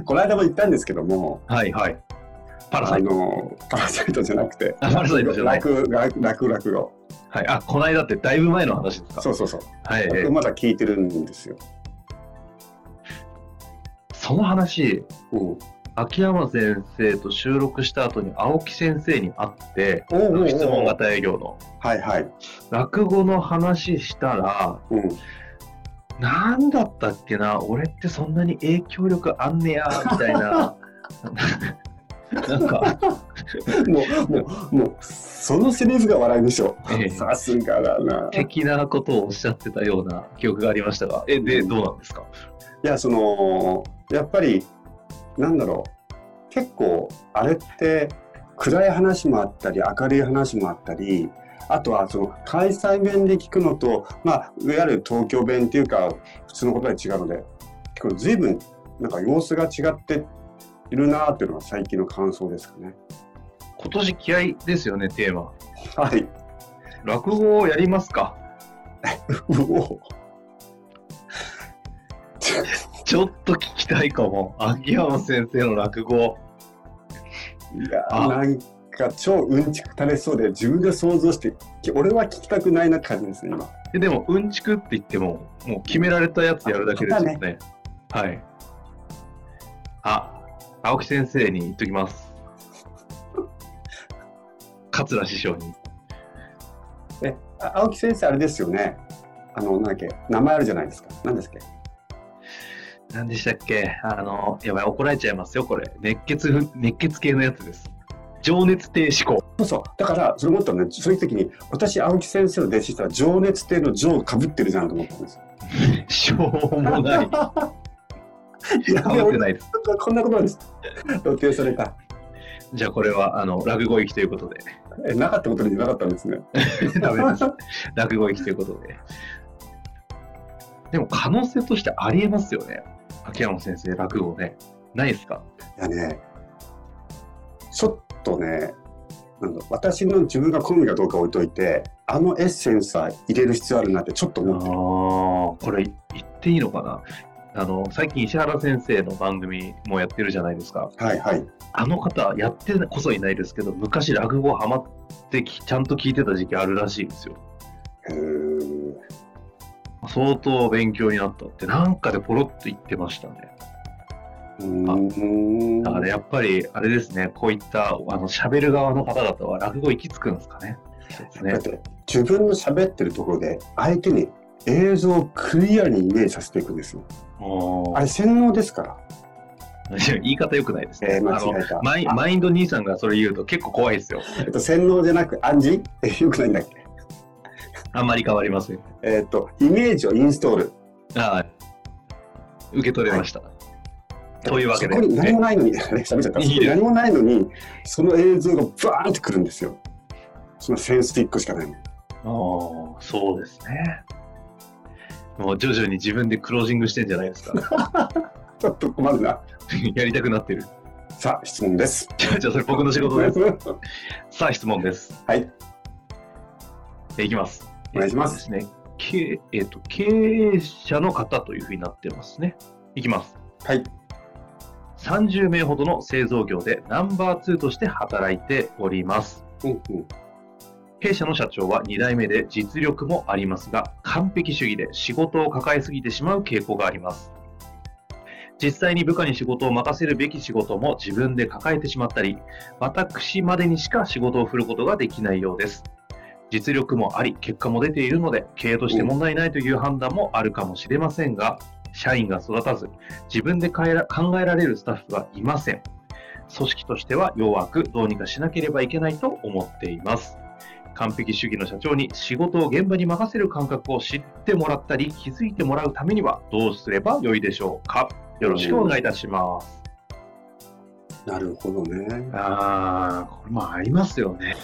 この間も言ったんですけども、はいはい。パラサあイト。の、パラサイトじゃなくて、あパラサイトじゃない楽、楽、楽、楽語。はい。あ、この間ってだいぶ前の話ですか？そうそうそう。はい、え楽ーまだ聞いてるんですよ。その話、うん。秋山先生と収録した後に青木先生に会って、質問型営業のはいはい。落語の話したら、うん。なんだったっけな、俺ってそんなに影響力あんねや、みたいな。なんか、もう、もう、もう、そのセリフが笑いでしょ。ええさすがだな。的なことをおっしゃってたような記憶がありましたが、え、で、どうなんですか？いや、その、やっぱり、なんだろう。結構、あれって、暗い話もあったり、明るい話もあったり、あとは、その、関西弁で聞くのと、まあ、いわゆる東京弁っていうか、普通の言葉で違うので、結構随分、なんか様子が違っているなっていうのが最近の感想ですかね。今年気合ですよね、テーマ。はい。落語をやりますか ちょっと聞きたいかも。秋山先生の落語。いやあなんか超うんちく垂れそうで自分で想像して俺は聞きたくないな感じですね今えでも、うんちくって言っても、もう決められたやつやるだけですよね。はい。あ、青木先生に言っときます。桂師匠に。えあ青木先生あれですよねあのなんだっけ名前あるじゃないですか何ですっけ？何でしたっけ？あの、やばい、怒られちゃいますよ、これ。熱血ふ、熱血系のやつです。情熱停止校。そうそうだからそれ思ったのねそういう時に私青木先生の弟子したら情熱亭の情かぶってるじゃんと思ったんですよしょうもない。やかぶってないです。こんなことです露呈されたじゃあこれは、あの、落語行きということで。えなかったことになかったんですね ダメです。落語行きということで。でも可能性としてありえますよね。秋山先生、落語ね。ないですか？いやねちょっとねなんだ私の自分が好みかどうか置いといてあのエッセンスは入れる必要あるなってちょっとあ思ってこれ言っていいのかな？あの、最近石原先生の番組もやってるじゃないですか。はいはいあの方、やってこそいないですけど、昔落語ハマってきちゃんと聞いてた時期あるらしいんですよ。へー相当勉強になったって、なんかでポロッと言ってましたね。だからやっぱり、あれですね、こういった、あの、喋る側の方々は落語行き着くんですかね。ねだっ。て自分の喋ってるところで相手に映像をクリアにイメージさせていくんですよ。あれ洗脳ですから。言い方良くないですね。えー、間あの違えた。マイマインド兄さんがそれ言うと結構怖いですよ。えっと、洗脳じゃなく暗示？え よくないんだっけ？あんまり変わりません。えっと、イメージをインストール。ああ、受け取れました。というわけでそこに何もないのに、何もないのに、その映像がバーンってくるんですよ。そのセンスティックしかないの。ああ、そうですね。もう徐々に自分でクロージングしてんじゃないですか。ちょっと困るな。やりたくなってる。さあ、質問です。じゃあ、じゃあそれ僕の仕事です。さあ、質問です。はい。えいきます。お願いしますえっとですね。経えっと経営者の方というふうになってますね。いきます。はい。30名ほどの製造業でナンバー2として働いております。うんうん。弊社の社長は2代目で実力もありますが、完璧主義で仕事を抱えすぎてしまう傾向があります。実際に部下に仕事を任せるべき仕事も自分で抱えてしまったり、私までにしか仕事を振ることができないようです。実力もあり、結果も出ているので、経営として問題ないという判断もあるかもしれませんが、社員が育たず、自分で考えられるスタッフがいません。組織としては弱く、どうにかしなければいけないと思っています。完璧主義の社長に仕事を現場に任せる感覚を知ってもらったり、気づいてもらうためにはどうすればよいでしょうかよろしくお願いいたします。なるほどね。ああ、これもありますよね。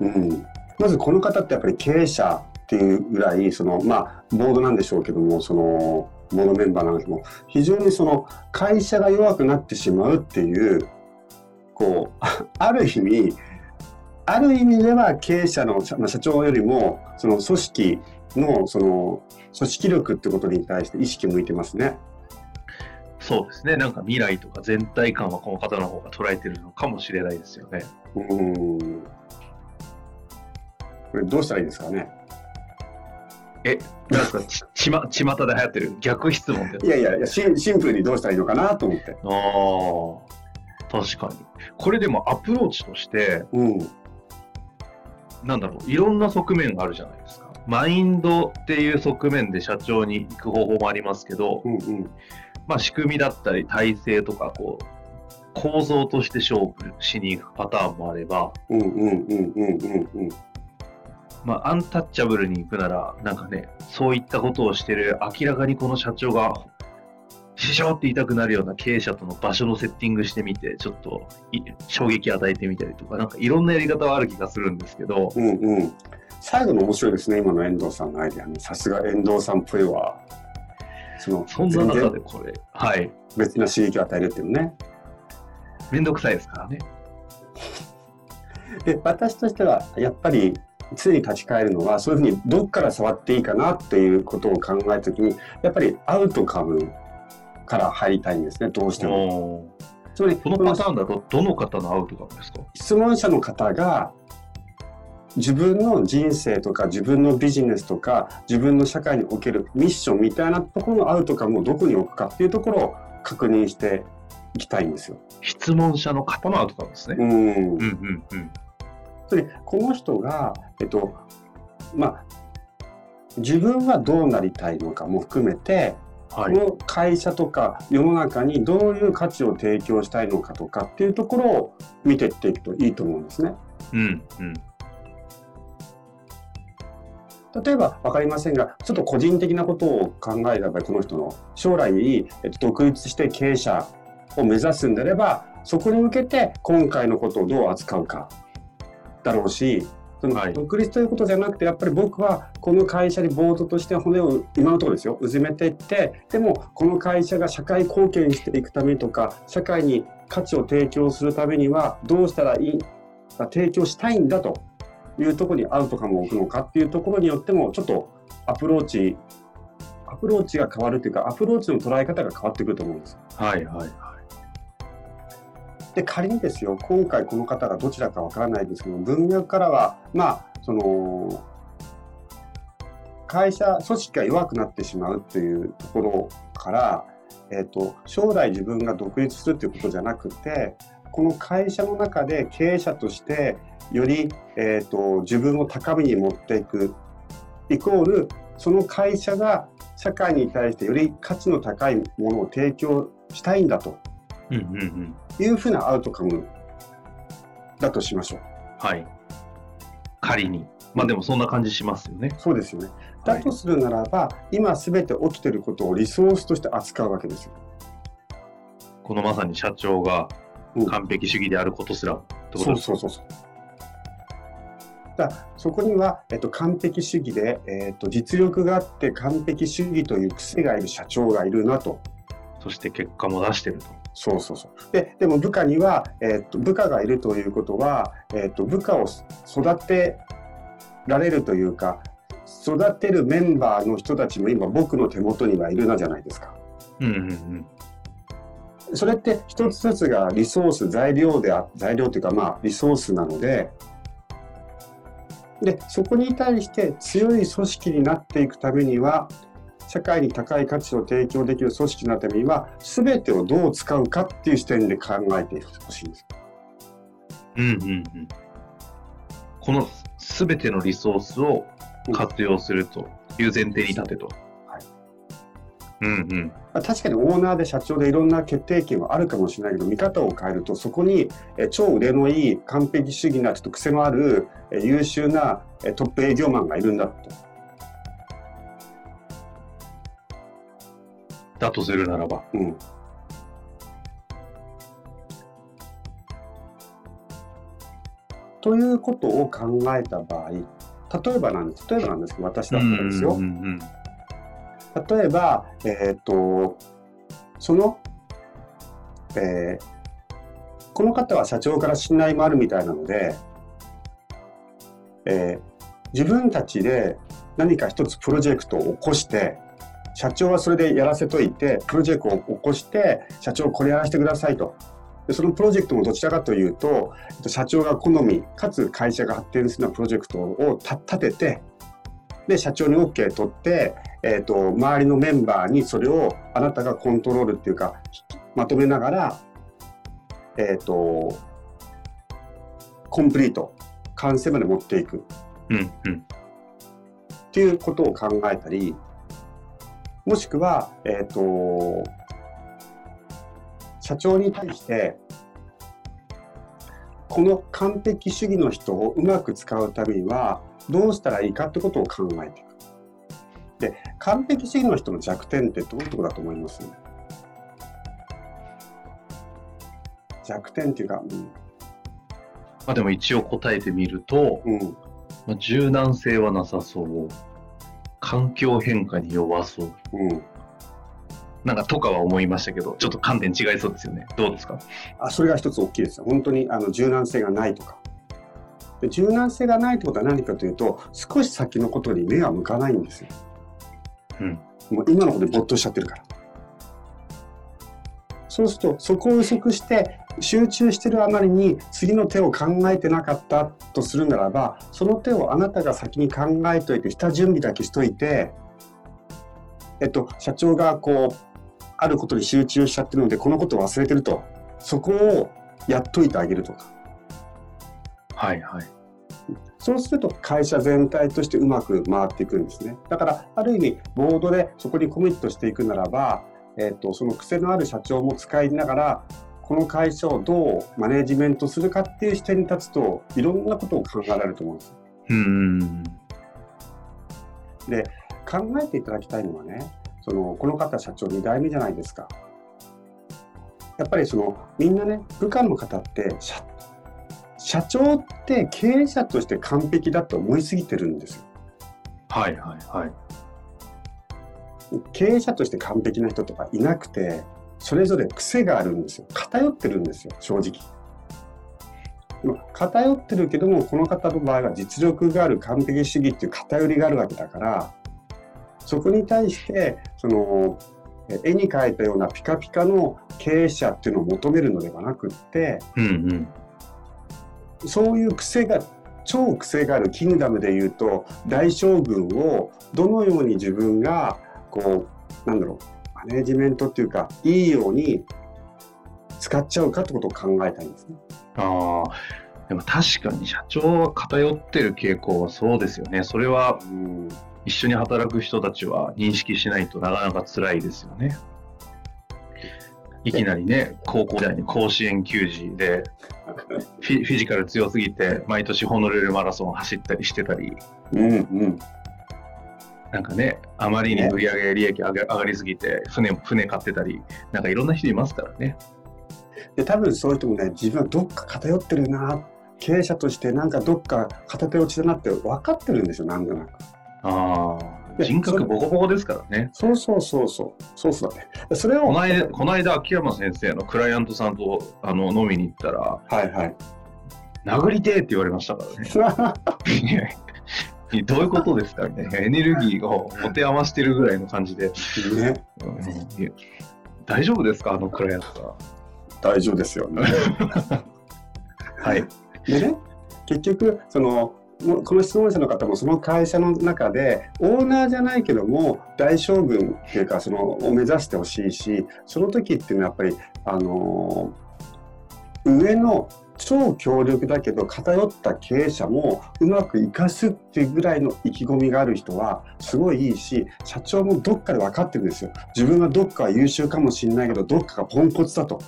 うん。まずこの方ってやっぱり経営者っていうぐらい、その、まあ、ボードなんでしょうけども、その、ボードメンバーなんですけども、非常にその、会社が弱くなってしまうっていう、こう、ある意味、ある意味では経営者の社長よりも、その組織の、その、組織力ってことに対して意識向いてますね。そうですね。なんか未来とか全体感はこの方の方が捉えてるのかもしれないですよね。うん。これどうしたらいいですかね。なんか、ち、ちま、巷で流行ってる？逆質問っていやいやいやシン、シンプルにどうしたらいいのかなと思って。ああ、確かに。これでもアプローチとして、うん。なんだろう、いろんな側面があるじゃないですか。マインドっていう側面で社長に行く方法もありますけど、うんうん。まあ仕組みだったり体制とか、こう、構造として勝負しに行くパターンもあれば、うんうんうんうんうんうん。まあアンタッチャブルに行くなら、なんかね、そういったことをしてる、明らかにこの社長が、師匠って言いたくなるような経営者との場所のセッティングしてみて、ちょっとい衝撃与えてみたりとか、なんかいろんなやり方はある気がするんですけど、うんうん。最後の面白いですね、今の遠藤さんのアイデアね。さすが遠藤さんっぽいわ。その、そんな中でこれ、はい、別な刺激を与えるっていうのね。めんどくさいですからね。で、私としては、やっぱり、常に立ち返るのは、そういうふうにどっから触っていいかなっていうことを考えたときに、やっぱりアウトカムから入りたいんですね、どうしても。おつまり、このパターンだと、どの方のアウトカムですか質問者の方が自分の人生とか自分のビジネスとか自分の社会におけるミッションみたいなところのアウトカムをどこに置くかっていうところを確認していきたいんですよ。質問者の方のアウトカムですね。うんうんうんうん。つまりこの人が、えっとまあ、自分はどうなりたいのかも含めて、はい。この会社とか世の中にどういう価値を提供したいのかとかっていうところを見ていっていくといいと思うんですね。うんうん。例えば分かりませんが、ちょっと個人的なことを考えた場合、この人の将来、えっと、独立して経営者を目指すんであれば、そこに向けて今回のことをどう扱うかだろうし、そはいの独立ということじゃなくて、やっぱり僕はこの会社にボードとして骨を今のところですよ、うずめていって、でもこの会社が社会貢献していくためとか、社会に価値を提供するためにはどうしたらいい、提供したいんだというところにアウトカムを置くのかっていうところによってもちょっとアプローチアプローチが変わるというかアプローチの捉え方が変わってくると思うんですはいはいはい。で仮にですよ今回この方がどちらかわからないですけど文脈からはまあその会社組織が弱くなってしまうっていうところから、えー、と将来自分が独立するっていうことじゃなくてこの会社の中で経営者としてより、えー、と自分を高みに持っていくイコールその会社が社会に対してより価値の高いものを提供したいんだとうんうんうん。いうふうなアウトカムだとしましょう。はい。仮に。まあでもそんな感じしますよね。そうですよね。はいだとするならば、今すべて起きていることをリソースとして扱うわけですよ。このまさに社長がうん完璧主義であることすらってことそうですそうそうそう。だからそこには、えっと、完璧主義で、えっと、実力があって完璧主義という癖がいる社長がいるなと。そして結果も出してると。そうそうそう。で、でも部下には、えっと、部下がいるということは、えっと、部下を育てられるというか、育てるメンバーの人たちも今僕の手元にはいるなじゃないですか。うんうんうん。それって一つずつがリソース、材料であ、材料というかまあリソースなので、で、そこに対して強い組織になっていくためには、社会に高い価値を提供できる組織のためには全てをどう使うかっていう視点で考えてほしいんです。うんうんうん。この全てのリソースを活用するという前提に立てと。はい。うんうん。まあ確かにオーナーで社長でいろんな決定権はあるかもしれないけど見方を変えるとそこにえ超腕のいい完璧主義なちょっと癖のあるえ優秀なえトップ営業マンがいるんだと。だとするならば。うん、ということを考えた場合例えばなんです。例えばなんですけど私だったらですよ、うんうん例えば、えっ、と、その、えーこの方は社長から信頼もあるみたいなので、えー自分たちで何か一つプロジェクトを起こして、社長はそれでやらせといて、プロジェクトを起こして、社長これやらせてくださいと。でそのプロジェクトもどちらかというと、えっと社長が好み、かつ会社が発展するようなプロジェクトをた立てて、で、社長に OK 取って、えー、と周りのメンバーにそれをあなたがコントロールっていうかまとめながら、えー、とコンプリート完成まで持っていくうんうん。っていうことを考えたりもしくは、えー、と社長に対してこの完璧主義の人をうまく使うためにはどうしたらいいかってことを考えていく。で完璧主義の人の弱点ってどういうところだと思います？弱点っていうか、まあでも一応答えてみると、うん、うん、まあ、柔軟性はなさそう。環境変化に弱そう。うん。なんかとかは思いましたけど、ちょっと観点違いそうですよね。どうですか？あそれが一つ大きいですよ。本当にあの柔軟性がないとか。で柔軟性がないってことは何かというと、少し先のことに目が向かないんですよ。うん。もう今のことに没頭しちゃってるから。そうすると、そこを薄くして、集中してるあまりに次の手を考えてなかったとするならば、その手をあなたが先に考えといて、下準備だけしといて、えっと、社長がこう、あることに集中しちゃってるので、このことを忘れてると、そこをやっといてあげるとか。はいはい。そうすると会社全体としてうまく回っていくんですね。だからある意味ボードでそこにコミットしていくならば、えっとその癖のある社長も使いながらこの会社をどうマネジメントするかっていう視点に立つといろんなことを考えられると思うんです。うーん。で考えていただきたいのはねそのこの方社長2代目じゃないですか。やっぱりそのみんなね部下の方って社社長って経営者として完璧だと思いすぎてるんですよ。はいはいはい。経営者として完璧な人とかいなくてそれぞれ癖があるんですよ偏ってるんですよ正直まあ偏ってるけどもこの方の場合は実力がある完璧主義っていう偏りがあるわけだからそこに対してそのえ絵に描いたようなピカピカの経営者っていうのを求めるのではなくってうんうん。そういう癖が超癖があるキングダムでいうと大将軍をどのように自分がこうなんだろうマネージメントっていうかいいように使っちゃうかってことを考えたいんですね。ああ。でも確かに社長は偏ってる傾向はそうですよね。それはうん一緒に働く人たちは認識しないとなかなか辛いですよね。いきなりね、高校時代に甲子園球児でフィフィジカル強すぎて毎年ホノルルマラソン走ったりしてたり、うんうんなんかね、あまりに売り上げ利益上が上がりすぎて船船買ってたり、なんかいろんな人いますからね。で多分そういう人もね自分はどっか偏ってるな経営者としてなんかどっか片手落ちだなって分かってるんですよなんとなく。ああ、で人格ボコボコですからね。そうそうそうそうそうそうだね。それをこの間、この間秋山先生のクライアントさんとあの飲みに行ったら、はいはい。殴りてえって言われましたからね。いやどういうことですかみたいな。エネルギーを持て余してるぐらいの感じで、ねうんいや大丈夫ですか？あのクライアントは。大丈夫ですよね。はい。でね結局そのもこの質問者の方もその会社の中でオーナーじゃないけども大将軍っていうかそのを目指してほしいしその時っていうのはやっぱりあの上の超強力だけど偏った経営者もうまくいかすっていうぐらいの意気込みがある人はすごいいいし社長もどっかで分かってるんですよ自分がどっかは優秀かもしれないけどどっかがポンコツだと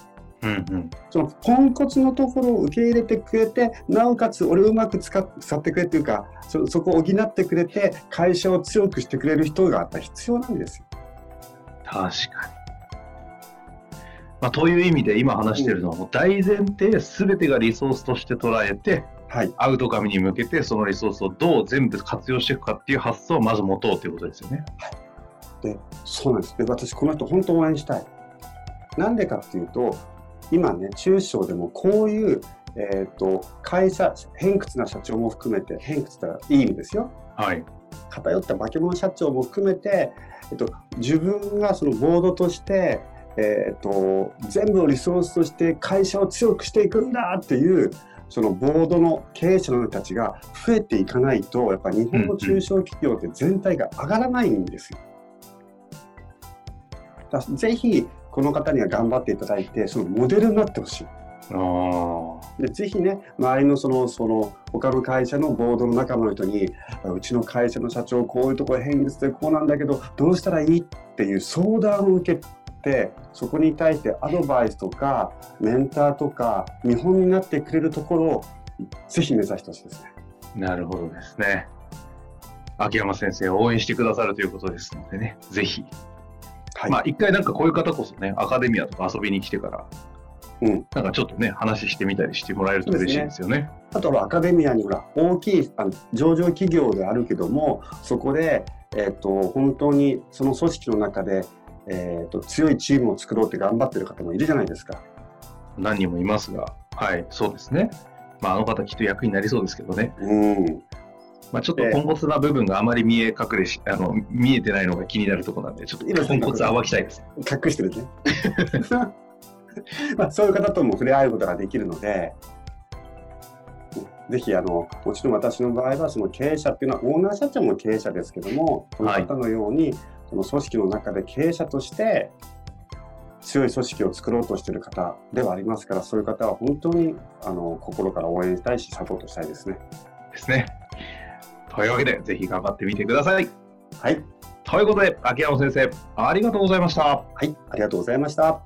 うんうん。そのポンコツのところを受け入れてくれてなおかつ俺をうまく使ってくれっていうかそそこを補ってくれて会社を強くしてくれる人がやっぱり必要なんですよ。確かに。まあ、という意味で今話しているのはもう大前提全てがリソースとして捉えてはい、アウトカムに向けてそのリソースをどう全部活用していくかっていう発想をまず持とうということですよね。でそうなんですで私この人本当応援したい。なんでかっていうと今ね中小でもこういう、えー、と会社偏屈な社長も含めて偏屈ったらいい意味ですよ。はい。偏った化け物社長も含めて、えっと、自分がそのボードとして、えっと、全部のリソースとして会社を強くしていくんだっていうそのボードの経営者の人たちが増えていかないとやっぱ日本の中小企業って全体が上がらないんですよ。だぜひこの方には頑張っていただいてそのモデルになってほしい。ああ。でぜひね周りのそのその他の会社のボードの仲間の人にあうちの会社の社長こういうところ変率でこうなんだけどどうしたらいいっていう相談を受けてそこに対してアドバイスとかメンターとか見本になってくれるところをぜひ目指してほしいですね。なるほどですね。秋山先生を応援してくださるということですのでね、ぜひ。はい、まあ一回なんかこういう方こそね、アカデミアとか遊びに来てから、うんなんかちょっとね、話してみたりしてもらえると嬉しいですよね。あとはアカデミアにほら大きいあの上場企業であるけどもそこで、えっと本当にその組織の中で、えっと強いチームを作ろうって頑張ってる方もいるじゃないですか。何人もいますが、はい、そうですね。まああの方きっと役になりそうですけどね。うんまあちょっとポンコツな部分があまり見え隠れし、あの、見えてないのが気になるところなんで、ちょっとポンコツ暴きたいです。隠してるね。まあ、そういう方とも触れ合うことができるので、ぜひあの、もちろん私の場合は、その経営者っていうのは、オーナー社長も経営者ですけども、この方のように、その組織の中で経営者として、強い組織を作ろうとしている方ではありますから、そういう方は本当にあの心から応援したいし、サポートしたいですね。ですね。というわけで、ぜひ頑張ってみてください。はい、ということで、秋山先生、ありがとうございました。はい、ありがとうございました。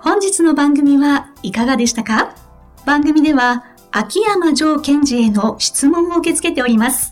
本日の番組はいかがでしたか？番組では秋山城賢治への質問を受け付けております。